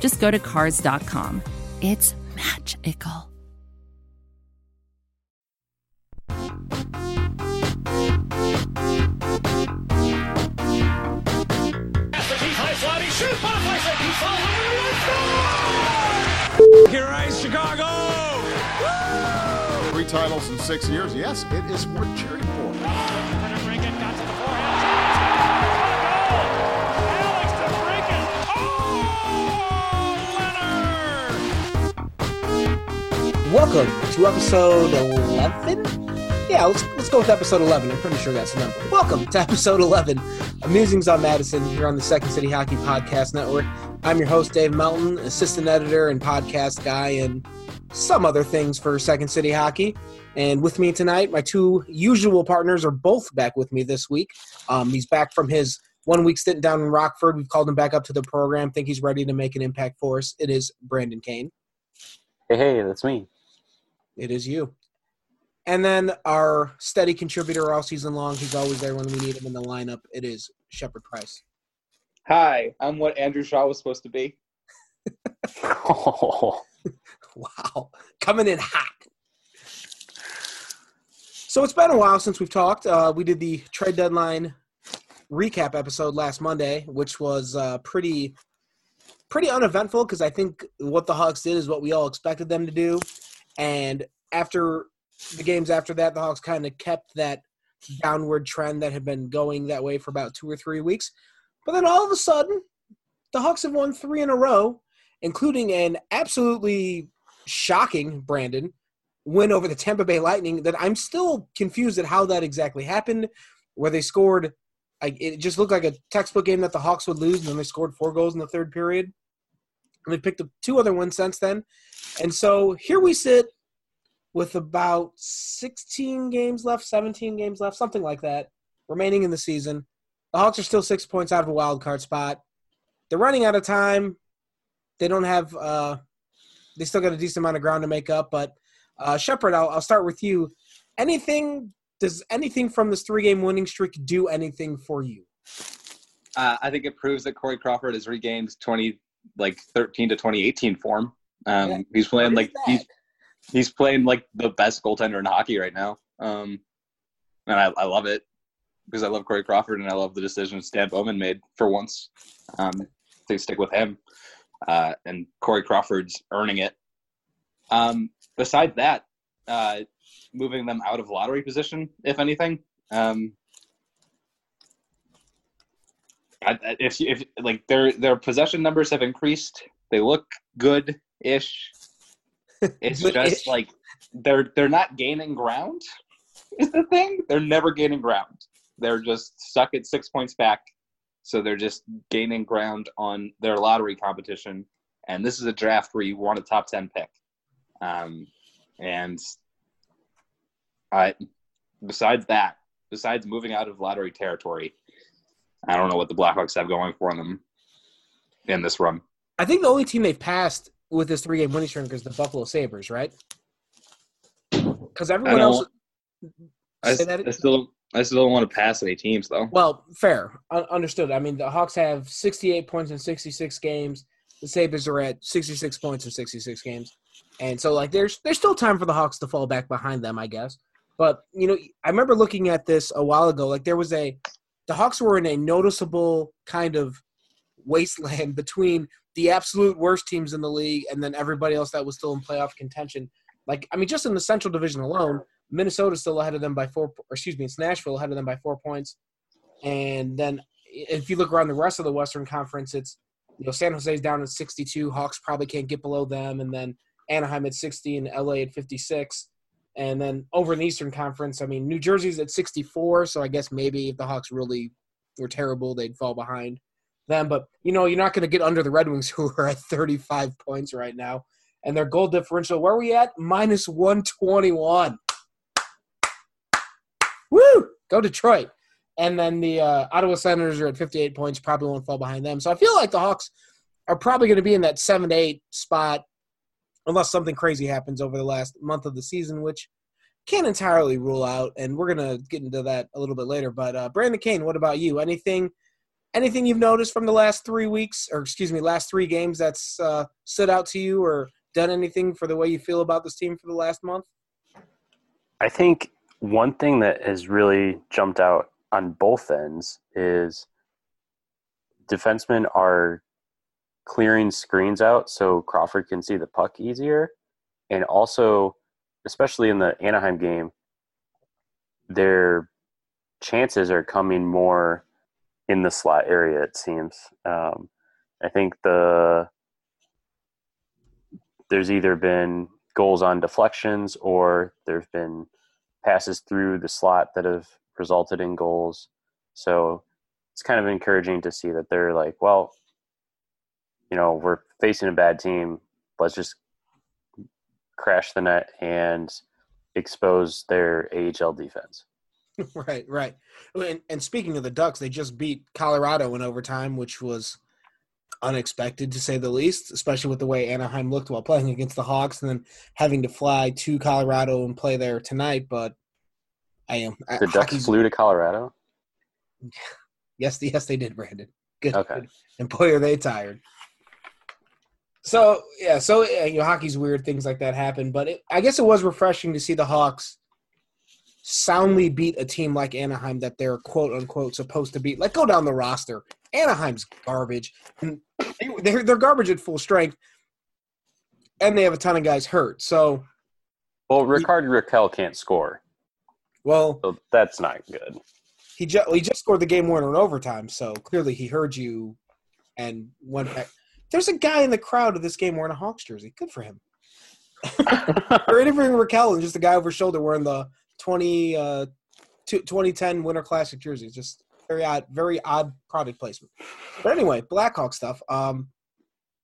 just go to Cars.com. It's magical. Here is Chicago! Three titles in six years. Yes, it is worth cheering for. Welcome to episode 11? Yeah, let's, let's go with episode 11. I'm pretty sure that's the number. Welcome to episode 11 of Musings on Madison here on the Second City Hockey Podcast Network. I'm your host, Dave Melton, assistant editor and podcast guy, and some other things for Second City Hockey. And with me tonight, my two usual partners are both back with me this week. Um, he's back from his one week stint down in Rockford. We've called him back up to the program. Think he's ready to make an impact for us. It is Brandon Kane. Hey, hey, that's me. It is you. And then our steady contributor all season long. He's always there when we need him in the lineup. It is Shepard Price. Hi, I'm what Andrew Shaw was supposed to be. Oh, Wow. Coming in hot. So it's been a while since we've talked. Uh, we did the trade deadline recap episode last Monday, which was uh, pretty pretty uneventful because I think what the Hawks did is what we all expected them to do. And after the games after that, the Hawks kind of kept that downward trend that had been going that way for about two or three weeks. But then all of a sudden, the Hawks have won three in a row, including an absolutely shocking Brandon win over the Tampa Bay Lightning. That I'm still confused at how that exactly happened, where they scored. Like it just looked like a textbook game that the Hawks would lose, and then they scored four goals in the third period. And they picked up two other wins since then. And so here we sit with about 16 games left, 17 games left, something like that, remaining in the season. The Hawks are still six points out of a wild card spot. They're running out of time. They don't have. Uh, they still got a decent amount of ground to make up. But uh, Shepard, I'll, I'll start with you. Anything? Does anything from this three-game winning streak do anything for you? Uh, I think it proves that Corey Crawford has regained 20, like 13 to 2018 form. Um, Yeah. He's playing like that? he's he's playing like the best goaltender in hockey right now. Um, and I, I love it because I love Corey Crawford and I love the decision Stan Bowman made for once um, to stick with him. Uh, and Corey Crawford's earning it. Um, besides that, uh, moving them out of lottery position, if anything. Um, I, if if like their their possession numbers have increased, they look good ish. It's Good-ish. just like they're they're not gaining ground. Is the thing they're never gaining ground. They're just stuck at six points back, so they're just gaining ground on their lottery competition. And this is a draft where you want a top ten pick. Um, and I, besides that, besides moving out of lottery territory, I don't know what the Blackhawks have going for them in this run. I think the only team they've passed with this three-game winning streak is the Buffalo Sabres, right? Because everyone else. I, Say that- I still, I still don't want to pass any teams though. Well, fair, Un- understood. I mean, the Hawks have 68 points in 66 games. The Sabres are at 66 points in 66 games, and so like there's there's still time for the Hawks to fall back behind them, I guess. But you know, I remember looking at this a while ago. Like there was a the Hawks were in a noticeable kind of wasteland between the absolute worst teams in the league and then everybody else that was still in playoff contention. Like I mean, just in the Central Division alone, Minnesota's still ahead of them by four. Or excuse me, it's Nashville ahead of them by four points. And then if you look around the rest of the Western Conference, it's you know San Jose's down at 62. Hawks probably can't get below them, and then Anaheim at 60 and LA at 56. And then over in the Eastern Conference, I mean New Jersey's at 64. So I guess maybe if the Hawks really were terrible, they'd fall behind. them. But you know, you're not going to get under the Red Wings, who are at 35 points right now, and their goal differential. Where are we at? Minus 121. Woo! Go Detroit. And then the uh, Ottawa Senators are at 58 points. Probably won't fall behind them. So I feel like the Hawks are probably going to be in that seven to eight spot, unless something crazy happens over the last month of the season, which can't entirely rule out. And we're to get into that a little bit later. But uh, Brandon Kane, what about you? Anything? Anything you've noticed from the last three weeks, or excuse me, last three games that's uh, stood out to you, or done anything for the way you feel about this team for the last month? I think one thing that has really jumped out on both ends is defensemen are clearing screens out so Crawford can see the puck easier. And also, especially in the Anaheim game, their chances are coming more in the slot area, it seems. Um, I think the there's either been goals on deflections or there's been passes through the slot that have resulted in goals. So it's kind of encouraging to see that they're like, well, you know, we're facing a bad team. Let's just crash the net and expose their AHL defense. right, right. And, and speaking of the Ducks, they just beat Colorado in overtime, which was unexpected to say the least, especially with the way Anaheim looked while playing against the Hawks, and then having to fly to Colorado and play there tonight. But I am the Ducks flew to Colorado. Yes, yes, they did, Brandon. Good. Okay. Good. And boy, are they tired. So yeah, so you know, hockey's weird. Things like that happen, but it, I guess it was refreshing to see the Hawks soundly beat a team like Anaheim that they're quote unquote supposed to beat. Like go down the roster. Anaheim's garbage. And they're they're garbage at full strength, and they have a ton of guys hurt. So, well, Rickard Rakell can't score. Well, so that's not good. He just well, he just scored the game winner in overtime. So clearly he heard you and went back. There's a guy in the crowd of this game wearing a Hawks jersey. Good for him. or interviewing Rakell and just a guy over his shoulder wearing the 20, uh, 2010 Winter Classic jersey. Just very odd, very odd product placement. But anyway, Blackhawk stuff. Um,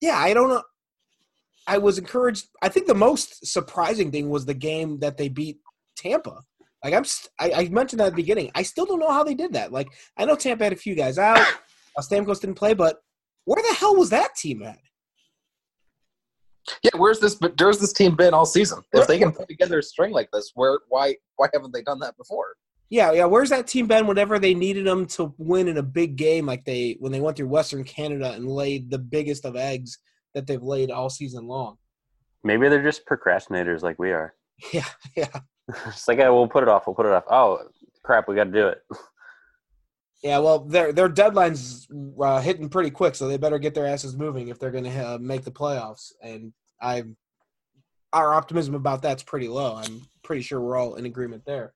yeah, I don't know. I was encouraged. I think the most surprising thing was the game that they beat Tampa. Like I'm, I, I mentioned that at the beginning. I still don't know how they did that. Like I know Tampa had a few guys out. Stamkos didn't play, but where the hell was that team at? Yeah, where's this? But where's this team been all season? If they can put together a string like this, where why why haven't they done that before? Yeah, yeah. Where's that team been whenever they needed them to win in a big game, like they when they went through Western Canada and laid the biggest of eggs that they've laid all season long? Maybe they're just procrastinators like we are. Yeah, yeah. it's like, yeah, we'll put it off. We'll put it off. Oh, crap, we got to do it. Yeah, well, their their deadline's uh, hitting pretty quick, so they better get their asses moving if they're going to uh, make the playoffs. And I, our optimism about that's pretty low. I'm pretty sure we're all in agreement there.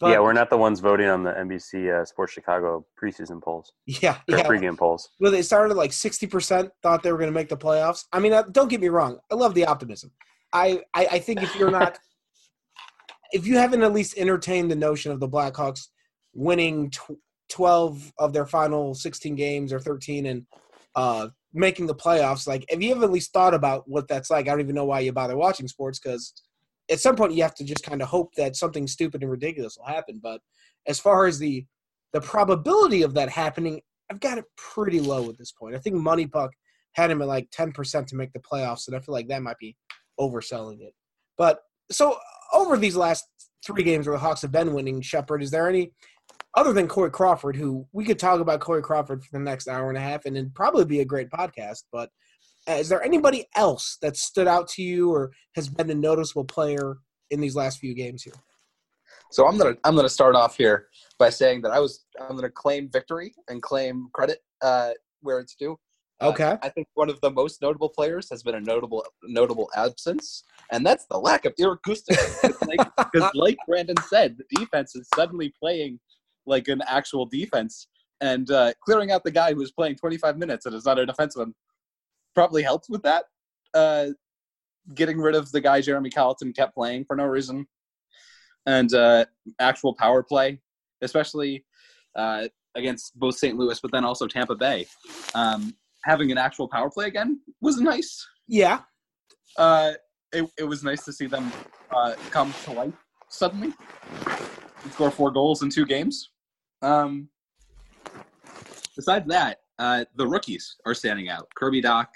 But, yeah, we're not the ones voting on the NBC uh, Sports Chicago preseason polls. Yeah, yeah. pregame polls. Well, they started like sixty percent thought they were going to make the playoffs. I mean, uh, don't get me wrong. I love the optimism. I, I, I think if you're not, if you haven't at least entertained the notion of the Blackhawks winning tw- twelve of their final sixteen games or thirteen and uh, making the playoffs, like if you have at least thought about what that's like, I don't even know why you bother watching sports because at some point you have to just kind of hope that something stupid and ridiculous will happen. But as far as the the probability of that happening, I've got it pretty low at this point. I think MoneyPuck had him at like ten percent to make the playoffs, and I feel like that might be overselling it. But so over these last three games where the Hawks have been winning, Shepard, is there any other than Corey Crawford, who we could talk about Corey Crawford for the next hour and a half, and it'd probably be a great podcast, but uh, is there anybody else that stood out to you or has been a noticeable player in these last few games here? So I'm gonna I'm gonna start off here by saying that I was I'm gonna claim victory and claim credit uh, where it's due. Uh, okay. I think one of the most notable players has been a notable notable absence, and that's the lack of Erik Gustafsson. Because like, like Brandon said, the defense is suddenly playing like an actual defense, and uh, clearing out the guy who's playing 25 minutes and is not a defenseman probably helped with that. Uh, getting rid of the guy Jeremy Colliton kept playing for no reason, and uh, actual power play, especially uh, against both St. Louis, but then also Tampa Bay. Um, having an actual power play again was nice. Yeah, Uh, it, it was nice to see them uh, come to life suddenly and score four goals in two games. Um, besides that, uh, the rookies are standing out. Kirby Dach,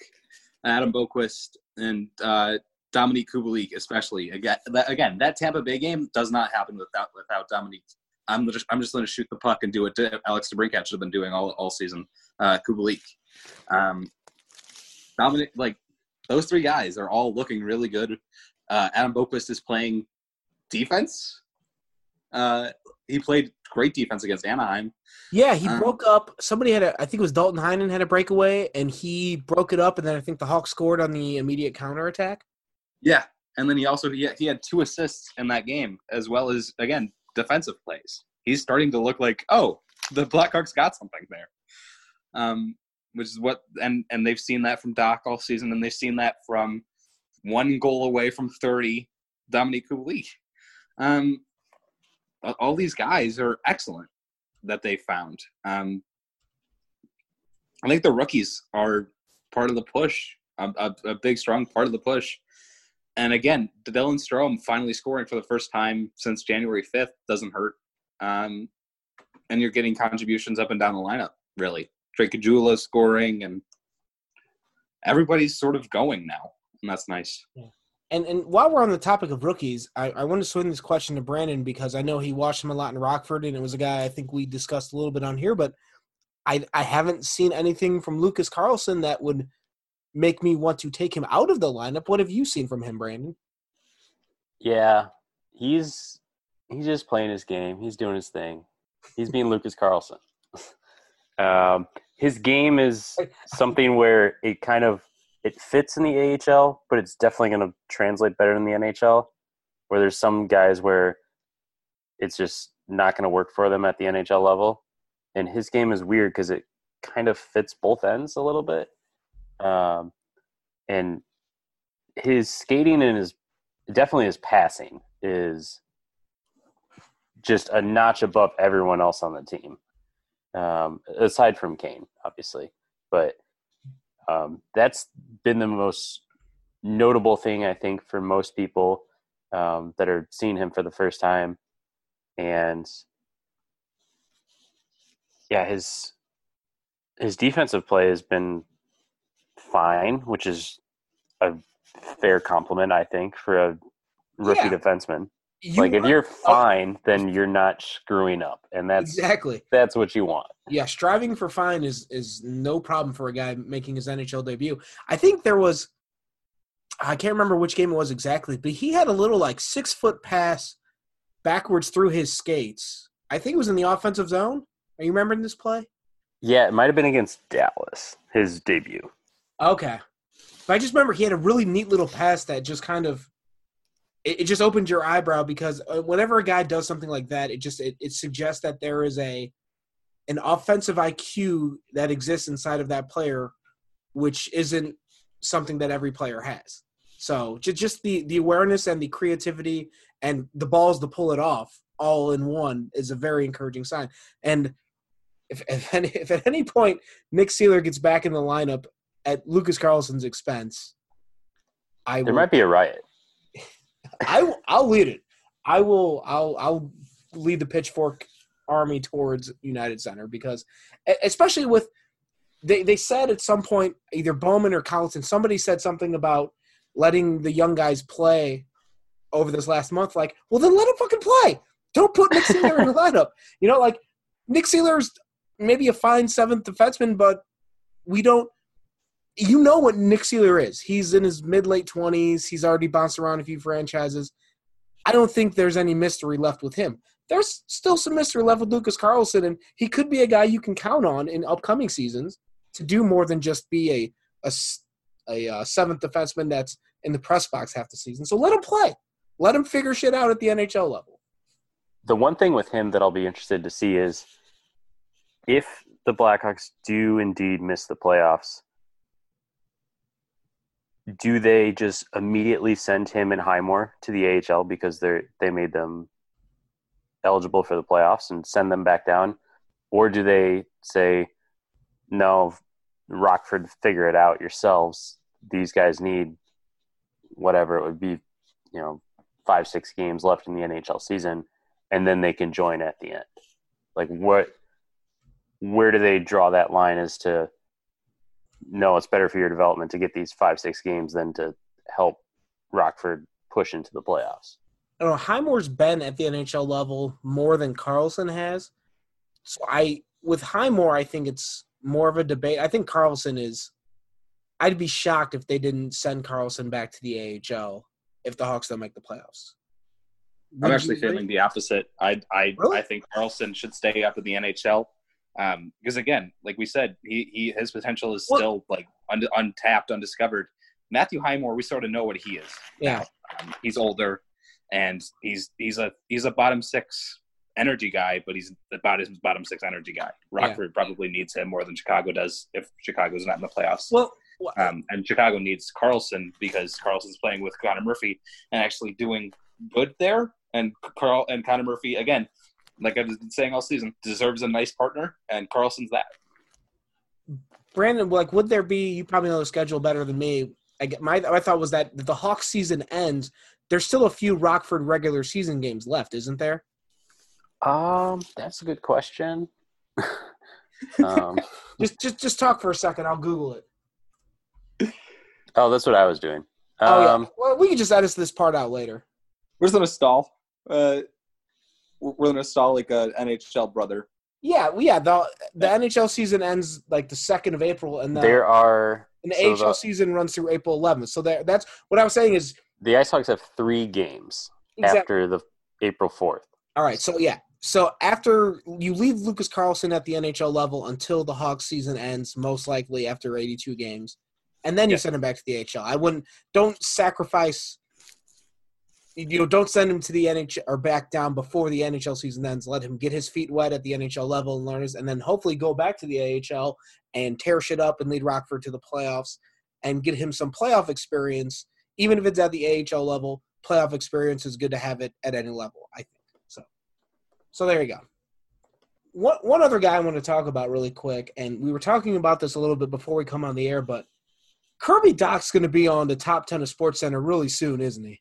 Adam Boqvist, and uh, Dominik Kubalik, especially. Again, that, again, that Tampa Bay game does not happen without without Dominik. I'm just I'm just going to shoot the puck and do what Alex DeBrincat should have been doing all, all season. Uh, Kubalik, um, Dominik, like those three guys are all looking really good. Uh, Adam Boqvist is playing defense. Uh, he played great defense against Anaheim. yeah. He Um, broke up. Somebody had a. I think it was Danton Heinen had a breakaway, and he broke it up, and then I think the Hawks scored on the immediate counterattack. Yeah, and then he also he had, he had two assists in that game, as well as again defensive plays. He's starting to look like oh, the Blackhawks got something there, um, which is what and and they've seen that from Dach all season, and they've seen that from one goal away from thirty, Dominik Kubalik. Um, all these guys are excellent that they found. Um, I think the rookies are part of the push, a, a, a big, strong part of the push. And again, Dylan Strome finally scoring for the first time since January 5th doesn't hurt. Um, and you're getting contributions up and down the lineup, really. Drake Caggiula scoring, and everybody's sort of going now. And that's nice. And and while we're on the topic of rookies, I, I want to swing this question to Brandon because I know he watched him a lot in Rockford, and it was a guy I think we discussed a little bit on here, but I I haven't seen anything from Lucas Carlsson that would make me want to take him out of the lineup. What have you seen from him, Brandon? Yeah, he's he's just playing his game. He's doing his thing. He's being Lucas Carlsson. um, his game is something where it kind of it fits in the AHL, but it's definitely going to translate better in the NHL. Where there's some guys where it's just not going to work for them at the NHL level, and his game is weird because it kind of fits both ends a little bit. Um, and his skating and his definitely his passing is just a notch above everyone else on the team, um, aside from Kane, obviously. But um, that's been the most notable thing I think for most people um, that are seeing him for the first time, and yeah, his his defensive play has been fine, which is a fair compliment, I think, for a rookie Yeah. defenseman. You like if you're fine, then you're not screwing up, and that's exactly that's what you want. yeah, striving for fine is is no problem for a guy making his NHL debut. I think there was I can't remember which game it was exactly, but he had a little like six foot pass backwards through his skates. I think it was in the offensive zone. Are you remembering this play? Yeah, it might have been against Dallas, his debut. Okay. But I just remember he had a really neat little pass that just kind of it, it just opened your eyebrow because uh, whenever a guy does something like that, it just it, it suggests that there is a an offensive IQ that exists inside of that player, which isn't something that every player has. So just just the the awareness and the creativity and the balls to pull it off all in one is a very encouraging sign. And if if, any, if at any point Nick Seeler gets back in the lineup at Lucas Carlsson's expense, I There will, might be a riot. I I'll lead it. I will I'll I'll lead the pitchfork army towards United Center because especially with they they said at some point either Bowman or Carlson somebody said something about letting the young guys play over this last month like well then let them fucking play don't put Nick Seeler in the lineup you know like Nick Seeler's maybe a fine seventh defenseman but we don't you know what Nick Seeler is. He's in his mid late twenties. He's already bounced around a few franchises. I don't think there's any mystery left with him. There's still some mystery left with Lucas Carlsson, and he could be a guy you can count on in upcoming seasons to do more than just be a uh, seventh defenseman that's in the press box half the season. So let him play. Let him figure shit out at the NHL level. The one thing with him that I'll be interested to see is if the Blackhawks do indeed miss the playoffs, do they just immediately send him and Highmore to the AHL because they they made them eligible for the playoffs and send them back down, or do they say, no, Rockford, figure it out yourselves. These guys need whatever it would be, you know, five, six games left in the NHL season, and then they can join at the end. Like, what, where do they draw that line as to, no, it's better for your development to get these five, six games than to help Rockford push into the playoffs? I don't know. Highmore's been at the NHL level more than Carlsson has. So I, with Highmore, I think it's more of a debate. I think Carlsson is. I'd be shocked if they didn't send Carlsson back to the AHL if the Hawks don't make the playoffs. I'm actually feeling the opposite. I I Really? I think Carlsson should stay up in the NHL. Um, because again, like we said, he, he his potential is still like un, untapped, undiscovered. Matthew Highmore, we sort of know what he is. Yeah. Um, he's older, and he's he's a he's a bottom six energy guy, but he's about his bottom six energy guy. Rockford probably needs him more than Chicago does if Chicago's not in the playoffs. Well, Um, and Chicago needs Carlsson because Carlsson's playing with Connor Murphy and actually doing good there. And Carl and Connor Murphy again, like I've been saying all season, deserves a nice partner, and Carlsson's that. Brandon, like, would there be? You probably know the schedule better than me. I get my my thought was that the Hawks season ends. There's still a few Rockford regular season games left, isn't there? Um, that's a good question. um, Just just just talk for a second. I'll Google it. oh, that's what I was doing. Oh Um, yeah. Well, we can just edit this part out later. We're gonna stall. Uh, we're gonna stall like a NHL brother. Yeah, well, yeah. The the NHL season ends like the second of April, and the there are and the so AHL the- season runs through April 11th. So that that's what I was saying is the IceHogs have three games exactly after the April fourth. all right. So yeah, so after you leave Lucas Carlsson at the NHL level until the Hawks season ends, most likely after 82 games, and then you Yeah. send him back to the AHL. I wouldn't don't sacrifice. You know, don't send him to the NHL or back down before the NHL season ends. Let him get his feet wet at the NHL level and learn his, and then hopefully go back to the AHL and tear shit up and lead Rockford to the playoffs and get him some playoff experience. Even if it's at the AHL level, playoff experience is good to have it at any level. I think so. So there you go. One one other guy I want to talk about really quick, and we were talking about this a little bit before we come on the air, but Kirby Dach's going to be on the top ten of SportsCenter really soon, isn't he?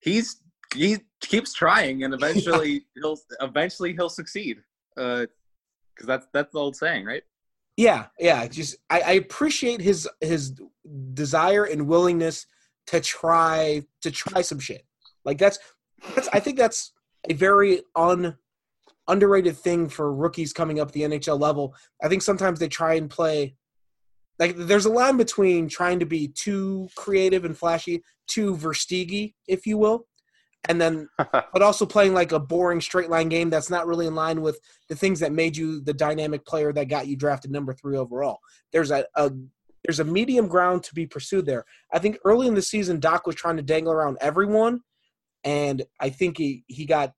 He's he keeps trying, and eventually he'll eventually he'll succeed. Uh, because that's that's the old saying, right? Yeah, yeah. Just I, I appreciate his his desire and willingness to try to try some shit. Like that's that's I think that's a very un underrated thing for rookies coming up the NHL level. I think sometimes they try and play like there's a line between trying to be too creative and flashy, too Verstegi, if you will, and then but also playing like a boring straight line game that's not really in line with the things that made you the dynamic player that got you drafted number three overall. There's a, a there's a medium ground to be pursued there. I think early in the season, Dach was trying to dangle around everyone, and I think he he got.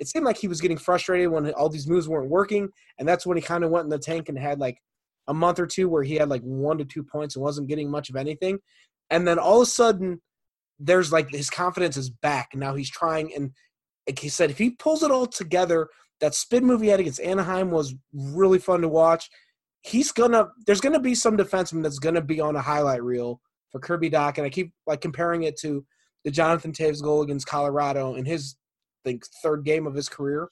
It seemed like he was getting frustrated when all these moves weren't working, and that's when he kind of went in the tank and had like a month or two where he had like one to two points and wasn't getting much of anything, and then all of a sudden, there's like his confidence is back, now he's trying. And like he said, if he pulls it all together, that spin move he had against Anaheim was really fun to watch he's gonna there's gonna be some defenseman that's gonna be on a highlight reel for Kirby Dach, and I keep like comparing it to the Jonathan Toews goal against Colorado in his I think third game of his career.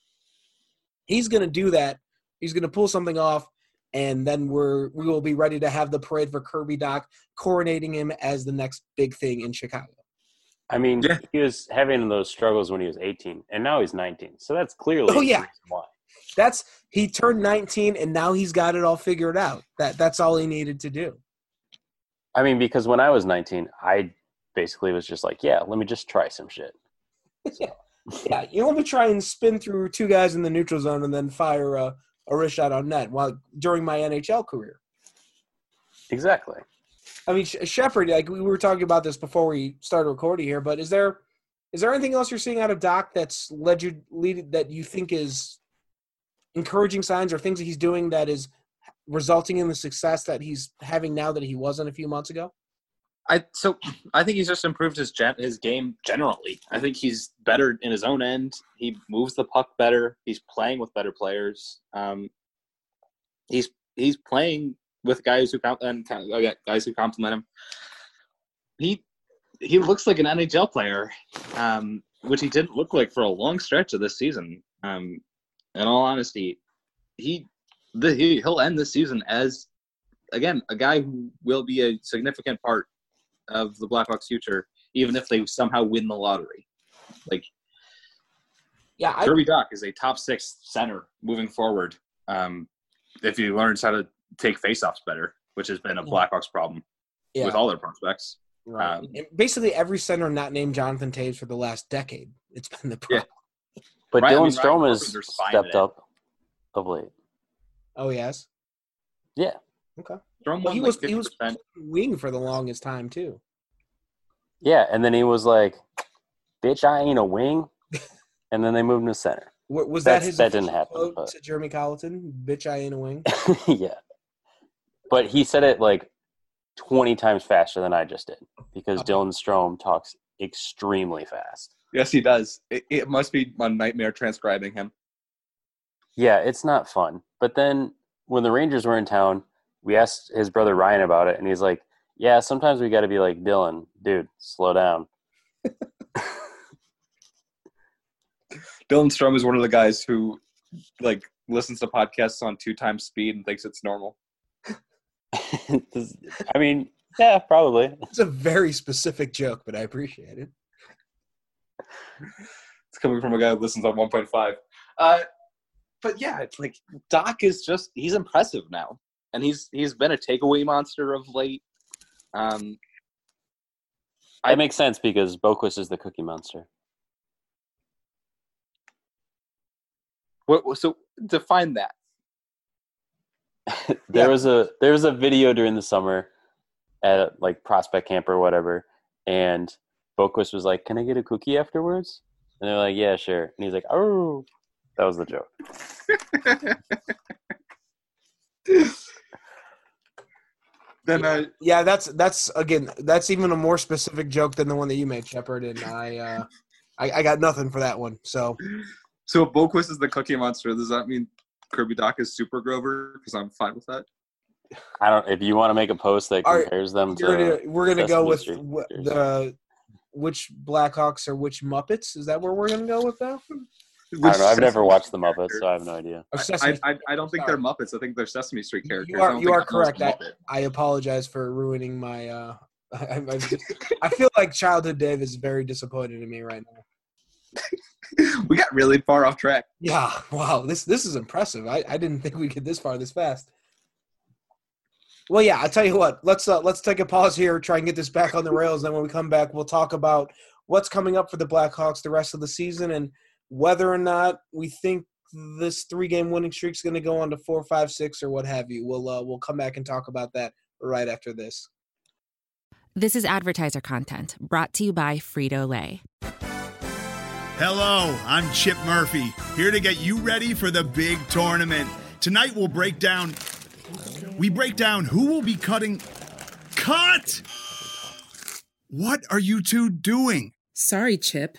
He's gonna do that. He's gonna pull something off, and then we're we will be ready to have the parade for Kirby Dach, coronating him as the next big thing in Chicago. I mean, Yeah. he was having those struggles when he was 18, and now he's 19. So that's clearly Oh, yeah. why. That's he turned 19 and now he's got it all figured out. That that's all he needed to do. I mean, because when I was 19, I basically was just like, yeah, let me just try some shit. Yeah, you want to try and spin through two guys in the neutral zone and then fire a, a wrist shot on net while during my NHL career. Exactly. I mean, Sh- Shepard, like we were talking about this before we started recording here, but is there is there anything else you're seeing out of Dach that's led you lead that you think is encouraging signs or things that he's doing that is resulting in the success that he's having now that he wasn't a few months ago? I so I think he's just improved his gen, his game generally. I think he's better in his own end. He moves the puck better. He's playing with better players. Um, he's he's playing with guys who and yeah, guys who compliment him. He he looks like an NHL player, um, which he didn't look like for a long stretch of this season. Um, in all honesty, he the, he he'll end this season as again a guy who will be a significant part of the Blackhawks' future, even if they somehow win the lottery. Like Yeah, I, Kirby Dach is a top six center moving forward. Um, if he learns how to take faceoffs better, which has been a Yeah. Blackhawks problem yeah. with all their prospects. Right. Um, And basically, every center not named Jonathan Toews for the last decade. It's been the problem. Yeah. problem. But Ryan- I Dylan mean, Strome has stepped up of late. Oh yes. Yeah. Strome Well, he like was he was wing for the longest time too. Yeah, and then he was like, "Bitch, I ain't a wing," and then they moved him to center. Wa- Was that his that didn't happen, quote but- to Jeremy Colliton? Bitch, I ain't a wing. yeah, but he said it like twenty times faster than I just did because Okay. Dylan Strome talks extremely fast. Yes, he does. It, it must be a nightmare transcribing him. Yeah, it's not fun. But then when the Rangers were in town, we asked his brother Ryan about it, and he's like, "Yeah, sometimes we got to be like Dylan, dude, slow down." Dylan Strome is one of the guys who like listens to podcasts on two times speed and thinks it's normal. I mean, yeah, probably. It's a very specific joke, but I appreciate it. It's coming from a guy who listens on 1.5. Uh, but yeah, it's like Dach is just he's impressive now, and he's he's been a takeaway monster of late. Um, It makes sense because Boqvist is the Cookie Monster. what, so define that. there Yeah. was a there was a video during the summer at like prospect camp or whatever, and Boqvist was like, "Can I get a cookie afterwards?" And they're like, "Yeah, sure." And he's like, "Oh." That was the joke. Then uh, Yeah, that's that's again that's even a more specific joke than the one that you made, Shepard, and I uh I, I got nothing for that one. So so if Boqvist is the Cookie Monster, does that mean Kirby Dach is Super Grover? Because I'm fine with that. I don't. If you want to make a post that All right, compares them to, you're gonna, we're gonna go with Street wh- the which Blackhawks or which Muppets? Is that where we're gonna go with now? I don't know. I've never watched the Muppets, so I have no idea. Or I, I, I, I don't think they're Muppets. I think they're Sesame Street You characters. are- you are correct. a I- Muppet. I apologize for ruining my. uh I, I, I just- I feel like childhood Dave is very disappointed in me right now. we got really far off track. Yeah, wow, this this is impressive. I, I didn't think we'd get this far this fast. Well, yeah, I'll tell you what. Let's uh, let's take a pause here, try and get this back on the rails. Then when we come back, we'll talk about what's coming up for the Blackhawks the rest of the season and whether or not we think this three game winning streak is going to go on to four, five, six, or what have you. We'll uh, we'll come back and talk about that right after this. This is advertiser content brought to you by Frito Lay. Hello, I'm Chip Murphy, here to get you ready for the big tournament. Tonight we'll break down we break down who will be cutting Cut! What are you two doing? Sorry, Chip.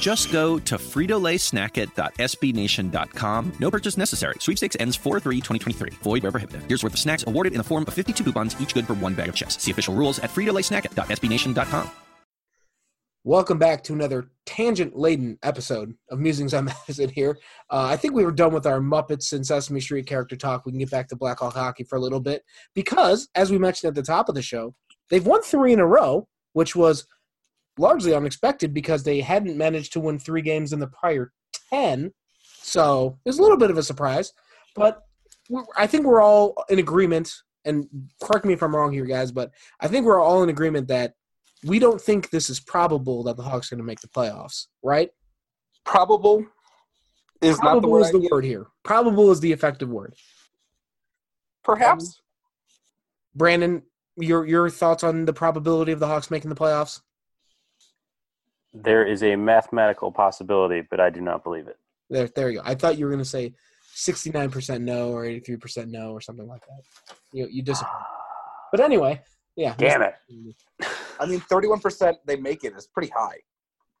Just go to fritolaysnackit.sbnation.com. No purchase necessary. Sweepstakes ends 4-3-2023. Void where prohibited. Here's worth of snacks awarded in the form of 52 coupons, each good for one bag of chips. See official rules at fritolaysnackit.sbnation.com. Welcome back to another tangent-laden episode of Musings on Madison here. Uh, I think we were done with our Muppets and Sesame Street character talk. We can get back to Blackhawk hockey for a little bit because, as we mentioned at the top of the show, they've won three in a row, which was largely unexpected because they hadn't managed to win three games in the prior ten. So it's a little bit of a surprise, but I think we're all in agreement. And correct me if I'm wrong here, guys, but I think we're all in agreement that we don't think this is probable that the Hawks are going to make the playoffs, right? Probable is not the word. is the word here. Probable is the effective word. Perhaps. Brandon, your your thoughts on the probability of the Hawks making the playoffs? There is a mathematical possibility, but I do not believe it. There, there you go. I thought you were going to say 69% no or 83% no or something like that. You you disappointed. But anyway, yeah. Damn it. I mean, 31% they make it is pretty high.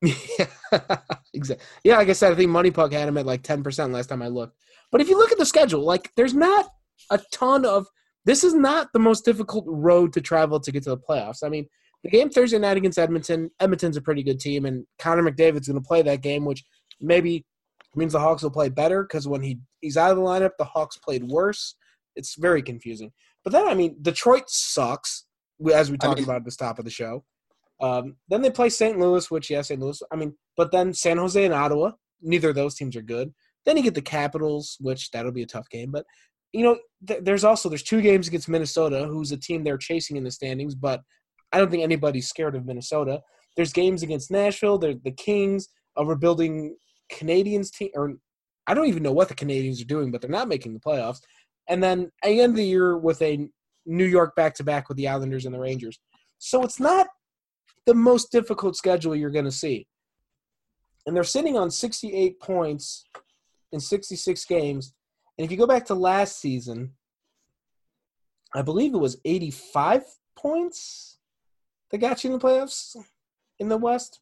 yeah, exactly. Yeah, like I said, I think MoneyPuck had him at like 10% last time I looked. But if you look at the schedule, like there's not a ton of this is not the most difficult road to travel to get to the playoffs. I mean, the game Thursday night against Edmonton, Edmonton's a pretty good team, and Connor McDavid's going to play that game, which maybe means the Hawks will play better because when he he's out of the lineup, the Hawks played worse. It's very confusing. But then, I mean, Detroit sucks, as we I talked mean- about at the top of the show. Um, then they play St. Louis, which yeah, St. Louis. I mean, but then San Jose and Ottawa. Neither of those teams are good. Then you get the Capitals, which that'll be a tough game. But you know, th- there's also there's two games against Minnesota, who's a team they're chasing in the standings. But I don't think anybody's scared of Minnesota. There's games against Nashville. The Kings, a rebuilding Canadiens team, or I don't even know what the Canadiens are doing, but they're not making the playoffs. And then the end the year with a New York back to back with the Islanders and the Rangers. So it's not the most difficult schedule you're going to see. And they're sitting on 68 points in 66 games. And if you go back to last season, I believe it was 85 points that got you in the playoffs in the West.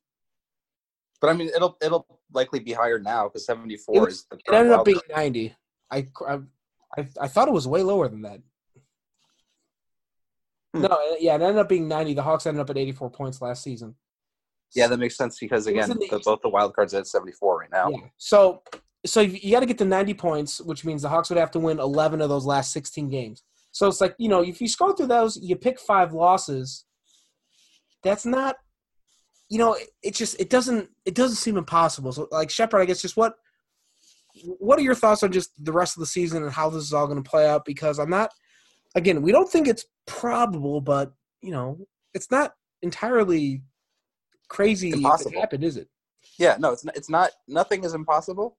But I mean, it'll it'll likely be higher now because 74 It is the It ended up being 90. I, I, I, I thought it was way lower than that. Hmm. No, yeah, it ended up being 90. The Hawks ended up at 84 points last season. Yeah, that makes sense because again, the both the wild cards are at 74 right now. Yeah. So so you, you got to get to 90 points, which means the Hawks would have to win 11 of those last 16 games. So it's like, you know, if you scroll through those, you pick five losses. That's not you know, it, it just it doesn't it doesn't seem impossible. So like Shepard, I guess just what what are your thoughts on just the rest of the season and how this is all going to play out because I'm not again, we don't think it's probable, but you know, it's not entirely crazy if it Impossible. happened, is it? Yeah, no, it's not, it's not. Nothing is impossible.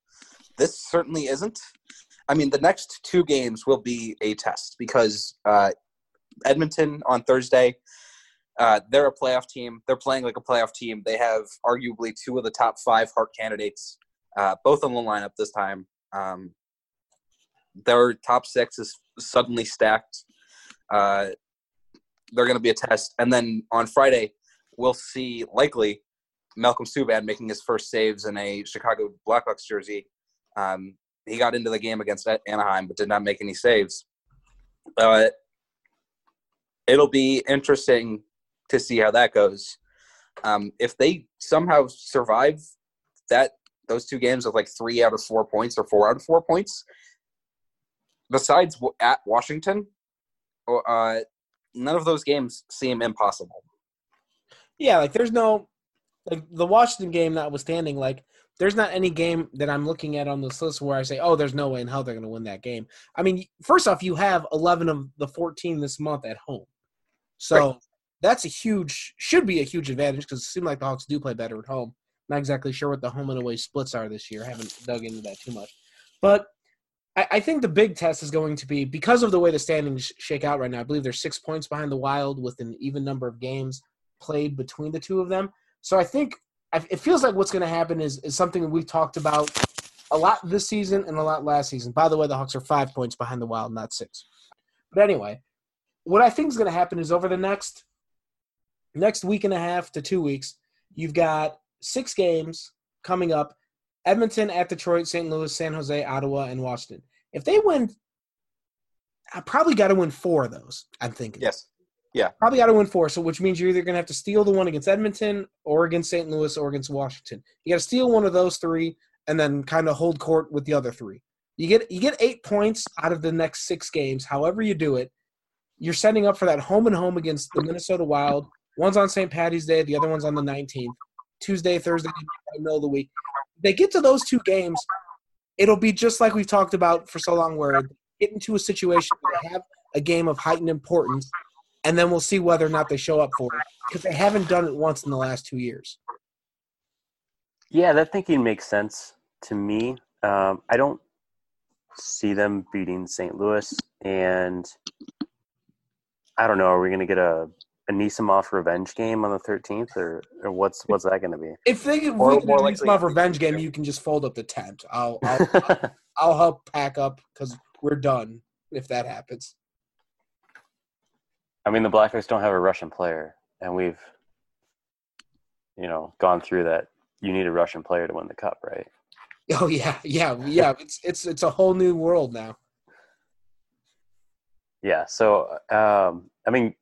This certainly isn't. I mean, the next two games will be a test because uh, Edmonton on Thursday, uh, they're a playoff team. They're playing like a playoff team. They have arguably two of the top five Hart candidates, uh, both on the lineup this time. Um, their top six is suddenly stacked. Uh, they're going to be a test, and then on Friday, we'll see likely Malcolm Subban making his first saves in a Chicago Blackhawks jersey. Um, he got into the game against Anaheim, but did not make any saves. It'll be interesting to see how that goes. Um, if they somehow survive that those two games with like three out of four points or four out of four points, besides at Washington, uh, none of those games seem impossible. Yeah, like there's no like the Washington game notwithstanding, like there's not any game that I'm looking at on this list where I say, oh, there's no way in hell they're going to win that game. I mean, first off, you have 11 of the 14 this month at home, so Right. That's a huge should be a huge advantage because it seems like the Hawks do play better at home. Not exactly sure what the home and away splits are this year. I haven't dug into that too much, but I, I think the big test is going to be because of the way the standings shake out right now. I believe they're six points behind the Wild with an even number of games played between the two of them. So I think it feels like what's going to happen is is something we've talked about a lot this season and a lot last season. By the way, the Hawks are five points behind the Wild, not six. But anyway, what I think is going to happen is over the next next week and a half to two weeks, you've got six games coming up: Edmonton at Detroit, St. Louis, San Jose, Ottawa, and Washington. If they win, I probably got to win four of those. I'm thinking Yes. Yeah. Probably got to win four. So which means you're either going to have to steal the one against Edmonton or against St. Louis or against Washington. You got to steal one of those three and then kind of hold court with the other three. You get you get eight points out of the next six games. However you do it, you're setting up for that home and home against the Minnesota Wild. One's on St. Patty's Day, the other one's on the 19th. Tuesday, Thursday, middle of the week. They get to those two games. it'll be just like we've talked about for so long, where get into a situation where they have a game of heightened importance, and then we'll see whether or not they show up for it because they haven't done it once in the last two years. Yeah, that thinking makes sense to me. Um, I don't see them beating St. Louis, and I don't know. Are we going to get a Anisimov revenge game on the 13th, or, or what's what's that going to be? If they get Or we can more do likely- revenge game, you can just fold up the tent. I'll I'll, I'll help pack up because we're done if that happens. I mean, the Blackhawks don't have a Russian player, and we've, you know, gone through that. You need a Russian player to win the cup, right? Oh yeah, yeah, yeah. It's it's it's a whole new world now. Yeah. So, um, I mean,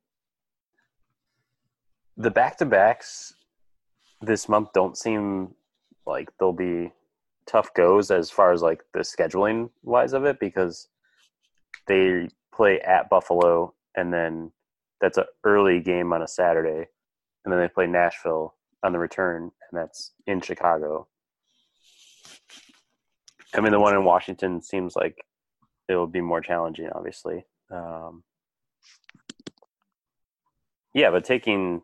the back to backs this month don't seem like they'll be tough goes as far as like the scheduling wise of it because they play at Buffalo and then that's an early game on a Saturday and then they play Nashville on the return and that's in Chicago. I mean, the one in Washington seems like it will be more challenging, obviously. Um, yeah, but taking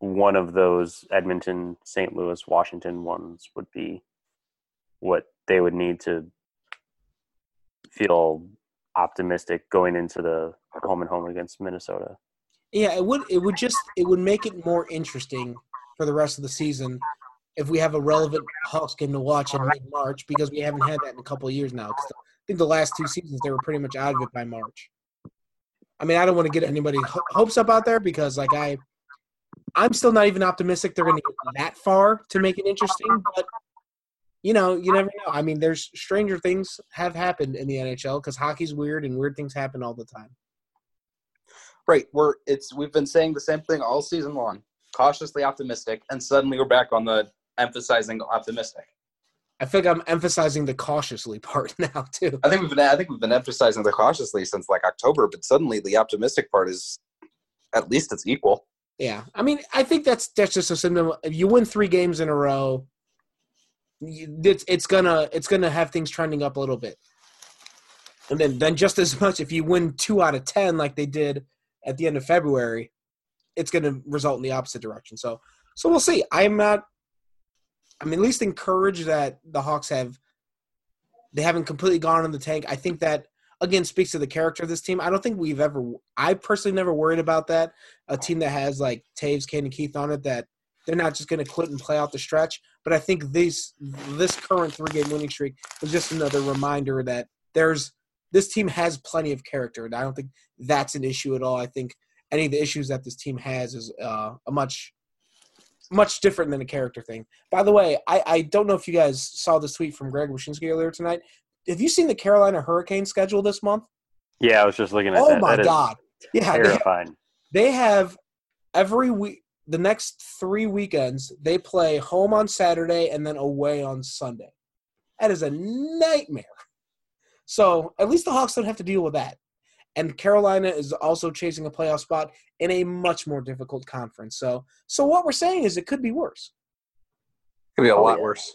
one of those Edmonton, St. Louis, Washington ones would be what they would need to feel optimistic going into the home and home against Minnesota. Yeah, it would it would just it would make it more interesting for the rest of the season if we have a relevant Hawks game to watch in mid March because we haven't had that in a couple of years now. I think the last two seasons they were pretty much out of it by March. I mean, I don't want to get anybody hopes up out there because like I, I'm still not even optimistic they're going to get that far to make it interesting. But you know, you never know. I mean, there's stranger things have happened in the NHL because hockey's weird and weird things happen all the time. Right. We're it's we've been saying the same thing all season long. Cautiously optimistic, and suddenly we're back on the emphasizing optimistic. I feel like I'm emphasizing the cautiously part now too. I think we've been I think we've been emphasizing the cautiously since like October, but suddenly the optimistic part is at least it's equal. Yeah, I mean, I think that's that's just a symptom. If you win three games in a row, it's it's gonna it's gonna have things trending up a little bit, and then then just as much if you win two out of ten like they did at the end of February, it's gonna result in the opposite direction. So so we'll see. I'm not. I'm at least encouraged that the Hawks have they haven't completely gone in the tank. I think that again speaks to the character of this team. I don't think we've ever. I personally never worried about that. A team that has like Toews, Kane, and Keith on it that they're not just going to quit and play out the stretch. But I think this this current three game winning streak is just another reminder that there's this team has plenty of character, and I don't think that's an issue at all. I think any of the issues that this team has is uh, a much much different than a character thing. By the way, I, I don't know if you guys saw this tweet from Greg Wyshynski earlier tonight. Have you seen the Carolina Hurricane schedule this month? Yeah, I was just looking at Oh that. my That is god! Yeah, they have, terrifying. they have every week. The next three weekends, they play home on Saturday and then away on Sunday. That is a nightmare. So at least the Hawks don't have to deal with that. And Carolina is also chasing a playoff spot in a much more difficult conference. So, so what we're saying is it could be worse. Could be a Oh, lot yeah. worse.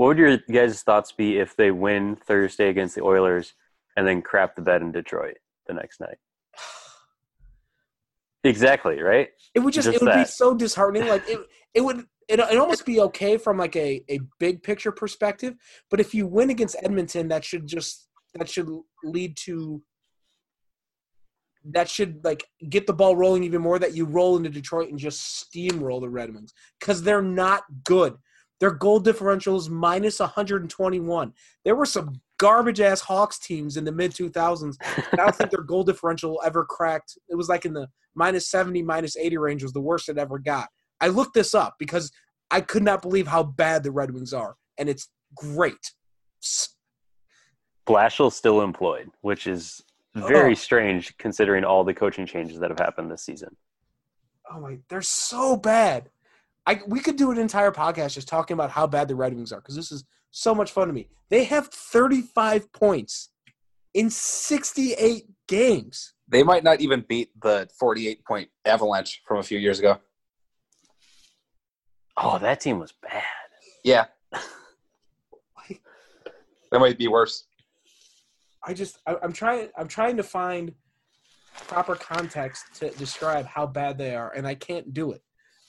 What would your guys' thoughts be if they win Thursday against the Oilers and then crap the bed in Detroit the next night? Exactly, right? It would just, Just it would be so disheartening. Like it, it would it it almost be okay from like a a big picture perspective. But if you win against Edmonton, that should just that should lead to that should like get the ball rolling even more. That you roll into Detroit and just steamroll the Red Wings because they're not good. Their goal differential is minus 121. There were some garbage ass Hawks teams in the mid 2000s. I don't think their goal differential ever cracked. It was like in the minus 70, minus 80 range was the worst it ever got. I looked this up because I could not believe how bad the Red Wings are, and it's great. Blashill's still employed, which is oh. very Oh. strange considering all the coaching changes that have happened this season. Oh my, they're so bad. I we could do an entire podcast just talking about how bad the Red Wings are because this is so much fun to me. They have 35 points in 68 games. They might not even beat the 48 point Avalanche from a few years ago. Oh, that team was bad. Yeah. That might be worse. I just I, I'm trying I'm trying to find proper context to describe how bad they are, and I can't do it.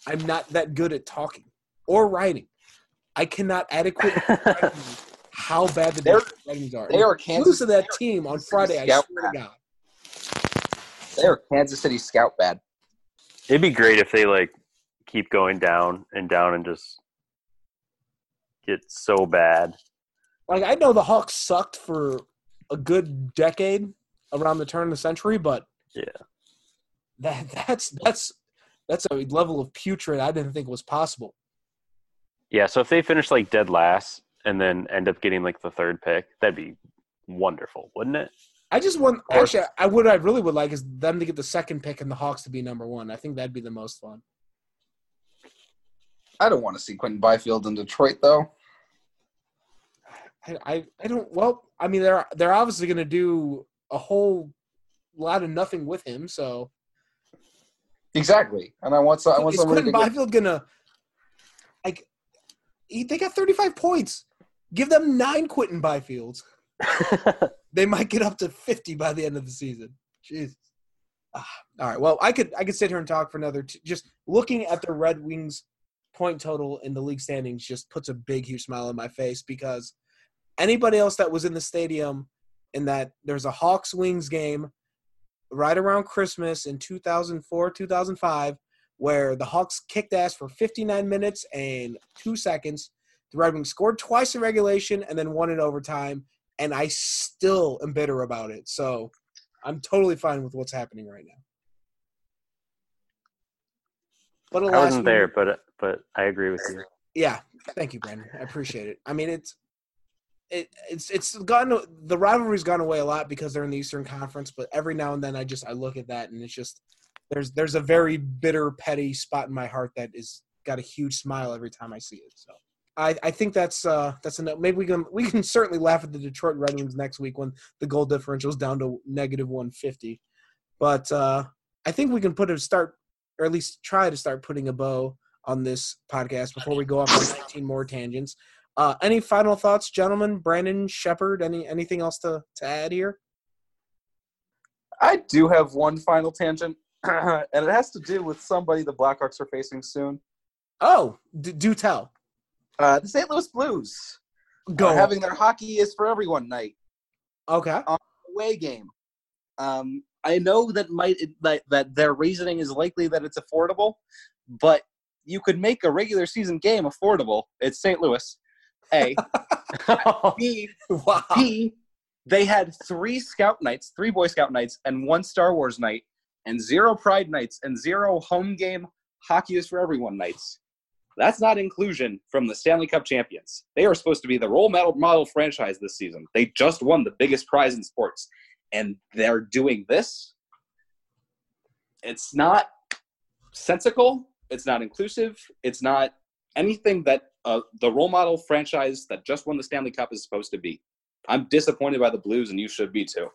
I'm not that good at talking or writing. I cannot adequately how bad the They're- Detroit are. they are Kansas- lose to that are team on Friday. I scout swear to. God. They're Kansas City scout bad. It'd be great if they like keep going down and down and just get so bad. Like I know the Hawks sucked for a good decade around the turn of the century, but Yeah. that that's that's that's a level of putrid I didn't think was possible. Yeah, so if they finish like dead last and then end up getting like the third pick, that'd be wonderful, wouldn't it? I just want Or- actually I would I really would like is them to get the second pick and the Hawks to be number one. I think that'd be the most fun. I don't want to see Quinton Byfield in Detroit though. I I, I don't well I mean they're they're obviously gonna do a whole lot of nothing with him, so Exactly, and I want some. I want is somebody Quinton to get, Byfield gonna like he, they got thirty five points. Give them nine Quinton Byfields. They might get up to fifty by the end of the season. Jesus. Ah, all right. Well, I could I could sit here and talk for another. T- just looking at the Red Wings point total in the league standings just puts a big huge smile on my face because anybody else that was in the stadium in that there's a Hawks Wings game right around Christmas in 2004 2005 where the Hawks kicked ass for 59 minutes and two seconds. The Red Wings scored twice in regulation and then won in overtime, and I still am bitter about it. So I'm totally fine with what's happening right now. But I wasn't there, but but I agree with you. yeah, thank you, Brandon. I appreciate it. I mean, it's it it's it's gotten the rivalry's gone away a lot because they're in the Eastern Conference. But every now and then, I just I look at that and it's just there's there's a very bitter, petty spot in my heart that is got a huge smile every time I see it. So. I, I think that's uh that's enough. Maybe we can we can certainly laugh at the Detroit Red Wings next week when the goal differential is down to negative 150. But uh, I think we can put a start, or at least try to start putting a bow on this podcast before we go off on 19 more tangents. Uh, any final thoughts, gentlemen? Brandon Shepard, any anything else to, to add here? I do have one final tangent, and it has to do with somebody the Blackhawks are facing soon. Oh, d- do tell. Uh, the St. Louis Blues Go. having their hockey is for everyone night okay. away game. Um, I know that might that, that their reasoning is likely that it's affordable, but you could make a regular season game affordable. It's St. Louis. A. B. Wow. B. They had three scout nights, three Boy Scout nights, and one Star Wars night, and zero Pride nights, and zero home game hockey is for everyone nights. That's not inclusion from the Stanley Cup champions. They are supposed to be the role model, model franchise this season. They just won the biggest prize in sports, and they're doing this. It's not sensical. It's not inclusive. It's not anything that uh, the role model franchise that just won the Stanley Cup is supposed to be. I'm disappointed by the Blues, and you should be too.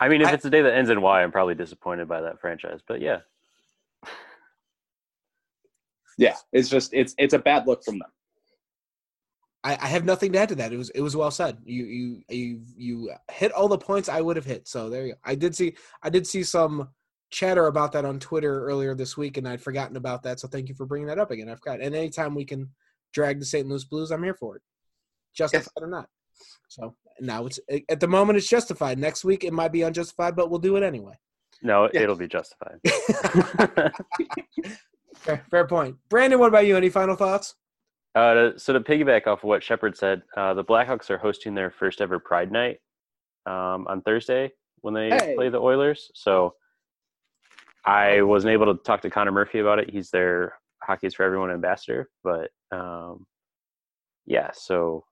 I mean, if I- it's a day that ends in Y, I'm probably disappointed by that franchise. But yeah, Yeah, it's just it's it's a bad look from them. I, I have nothing to add to that. It was it was well said. You you you you hit all the points I would have hit. So there you go. I did see I did see some chatter about that on Twitter earlier this week, and I'd forgotten about that. So thank you for bringing that up again. I forgot. And anytime we can drag the St. Louis Blues, I'm here for it, justified or not. So now it's at the moment it's justified. Next week it might be unjustified, but we'll do it anyway. no, Yeah. it'll be justified. fair, fair point. Brandon, what about you? Any final thoughts? Uh, so to piggyback off of what Shepard said, uh, the Blackhawks are hosting their first ever Pride Night um, on Thursday when they Hey. play the Oilers. So I wasn't able to talk to Connor Murphy about it. He's their Hockey's for Everyone ambassador. But um, yeah, so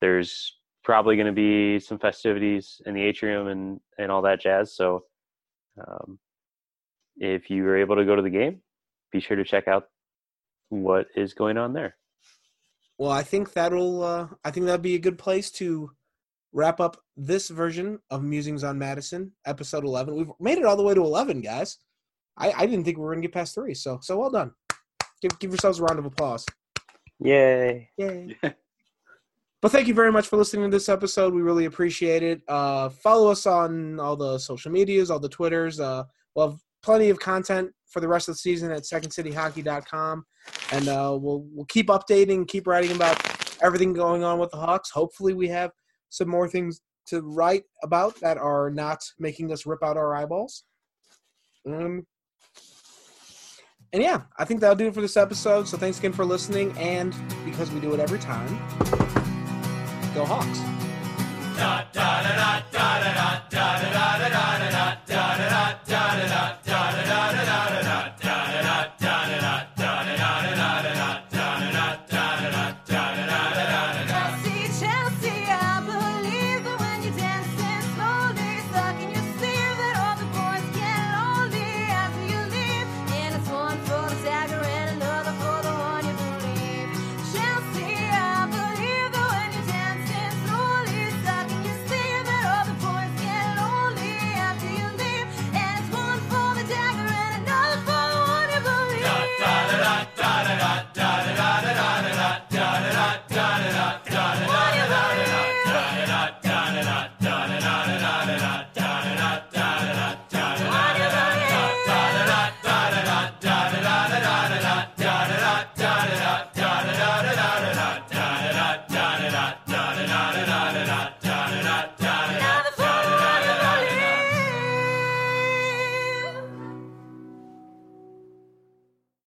there's probably going to be some festivities in the atrium and, and all that jazz. So um, if you are able to go to the game, be sure to check out what is going on there. Well, I think that'll. Uh, I think that'd be a good place to wrap up this version of Musings on Madison, episode eleven. We've made it all the way to eleven, guys. I, I didn't think we were gonna get past three, so so well done. Give give yourselves a round of applause. Yay. Yay! But thank you very much for listening to this episode. We really appreciate it. Uh, follow us on all the social medias, all the Twitters. Uh, we'll have plenty of content for the rest of the season at secondcityhockey.com. And uh, we'll, we'll keep updating, keep writing about everything going on with the Hawks. Hopefully, we have some more things to write about that are not making us rip out our eyeballs. Um, and yeah, I think that'll do it for this episode. So thanks again for listening. And because we do it every time, go Hawks.